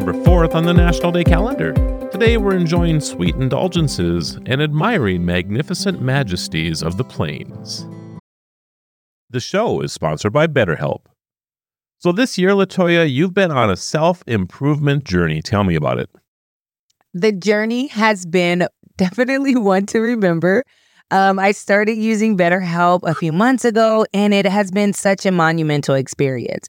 November 4th on the National Day calendar. Today we're enjoying sweet indulgences and admiring magnificent majesties of the plains. The show is sponsored by BetterHelp. So this year, Latoya, you've been on a self improvement journey. Tell me about it. The journey has been definitely one to remember. Um, I started using BetterHelp a few months ago, and it has been such a monumental experience.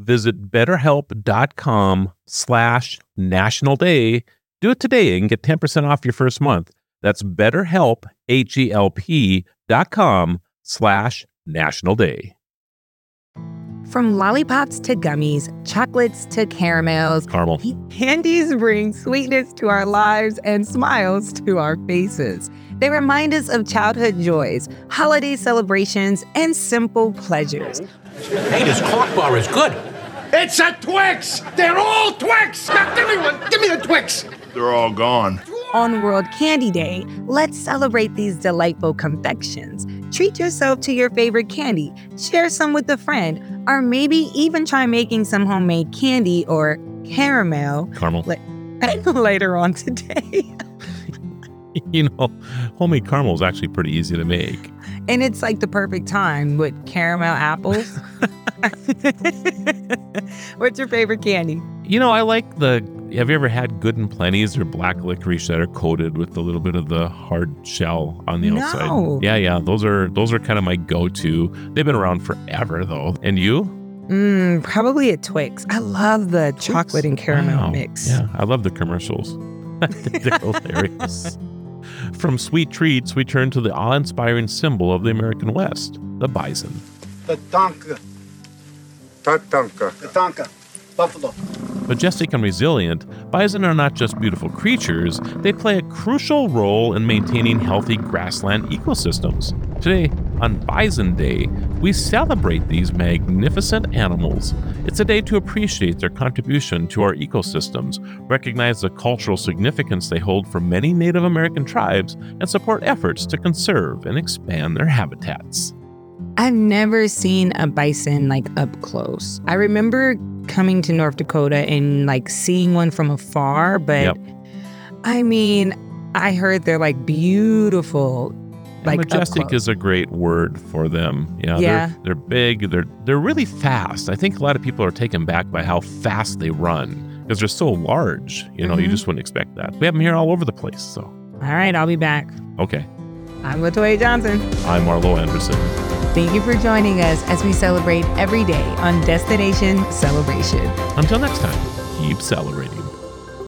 visit betterhelp.com slash national day. Do it today and get 10% off your first month. That's betterhelp, H-E-L-P dot com slash national day. From lollipops to gummies, chocolates to caramels, caramel, candies bring sweetness to our lives and smiles to our faces. They remind us of childhood joys, holiday celebrations, and simple pleasures. Hey, this clock bar is good. It's a Twix! They're all Twix! Now give me one! Give me the Twix! They're all gone. On World Candy Day, let's celebrate these delightful confections. Treat yourself to your favorite candy, share some with a friend, or maybe even try making some homemade candy or caramel. Caramel. later on today. you know, homemade caramel is actually pretty easy to make. And it's like the perfect time with caramel apples. What's your favorite candy? You know, I like the. Have you ever had Good and Plenty's or black licorice that are coated with a little bit of the hard shell on the no. outside? Yeah, yeah. Those are those are kind of my go-to. They've been around forever though. And you? Mm, probably a Twix. I love the Twix? chocolate and caramel wow. mix. Yeah, I love the commercials. They're hilarious. From sweet treats, we turn to the awe inspiring symbol of the American West, the bison. The Tonka. Tatanka. The Tonka. Buffalo. Majestic and resilient, bison are not just beautiful creatures, they play a crucial role in maintaining healthy grassland ecosystems. Today, on Bison Day, we celebrate these magnificent animals. It's a day to appreciate their contribution to our ecosystems, recognize the cultural significance they hold for many Native American tribes, and support efforts to conserve and expand their habitats. I've never seen a bison like up close. I remember coming to North Dakota and like seeing one from afar, but yep. I mean, I heard they're like beautiful. Like majestic is a great word for them. Yeah, yeah. They're, they're big. They're they're really fast. I think a lot of people are taken back by how fast they run because they're so large. You know, mm-hmm. you just wouldn't expect that. We have them here all over the place. So. All right, I'll be back. Okay. I'm Latoya Johnson. I'm Marlo Anderson. Thank you for joining us as we celebrate every day on Destination Celebration. Until next time, keep celebrating.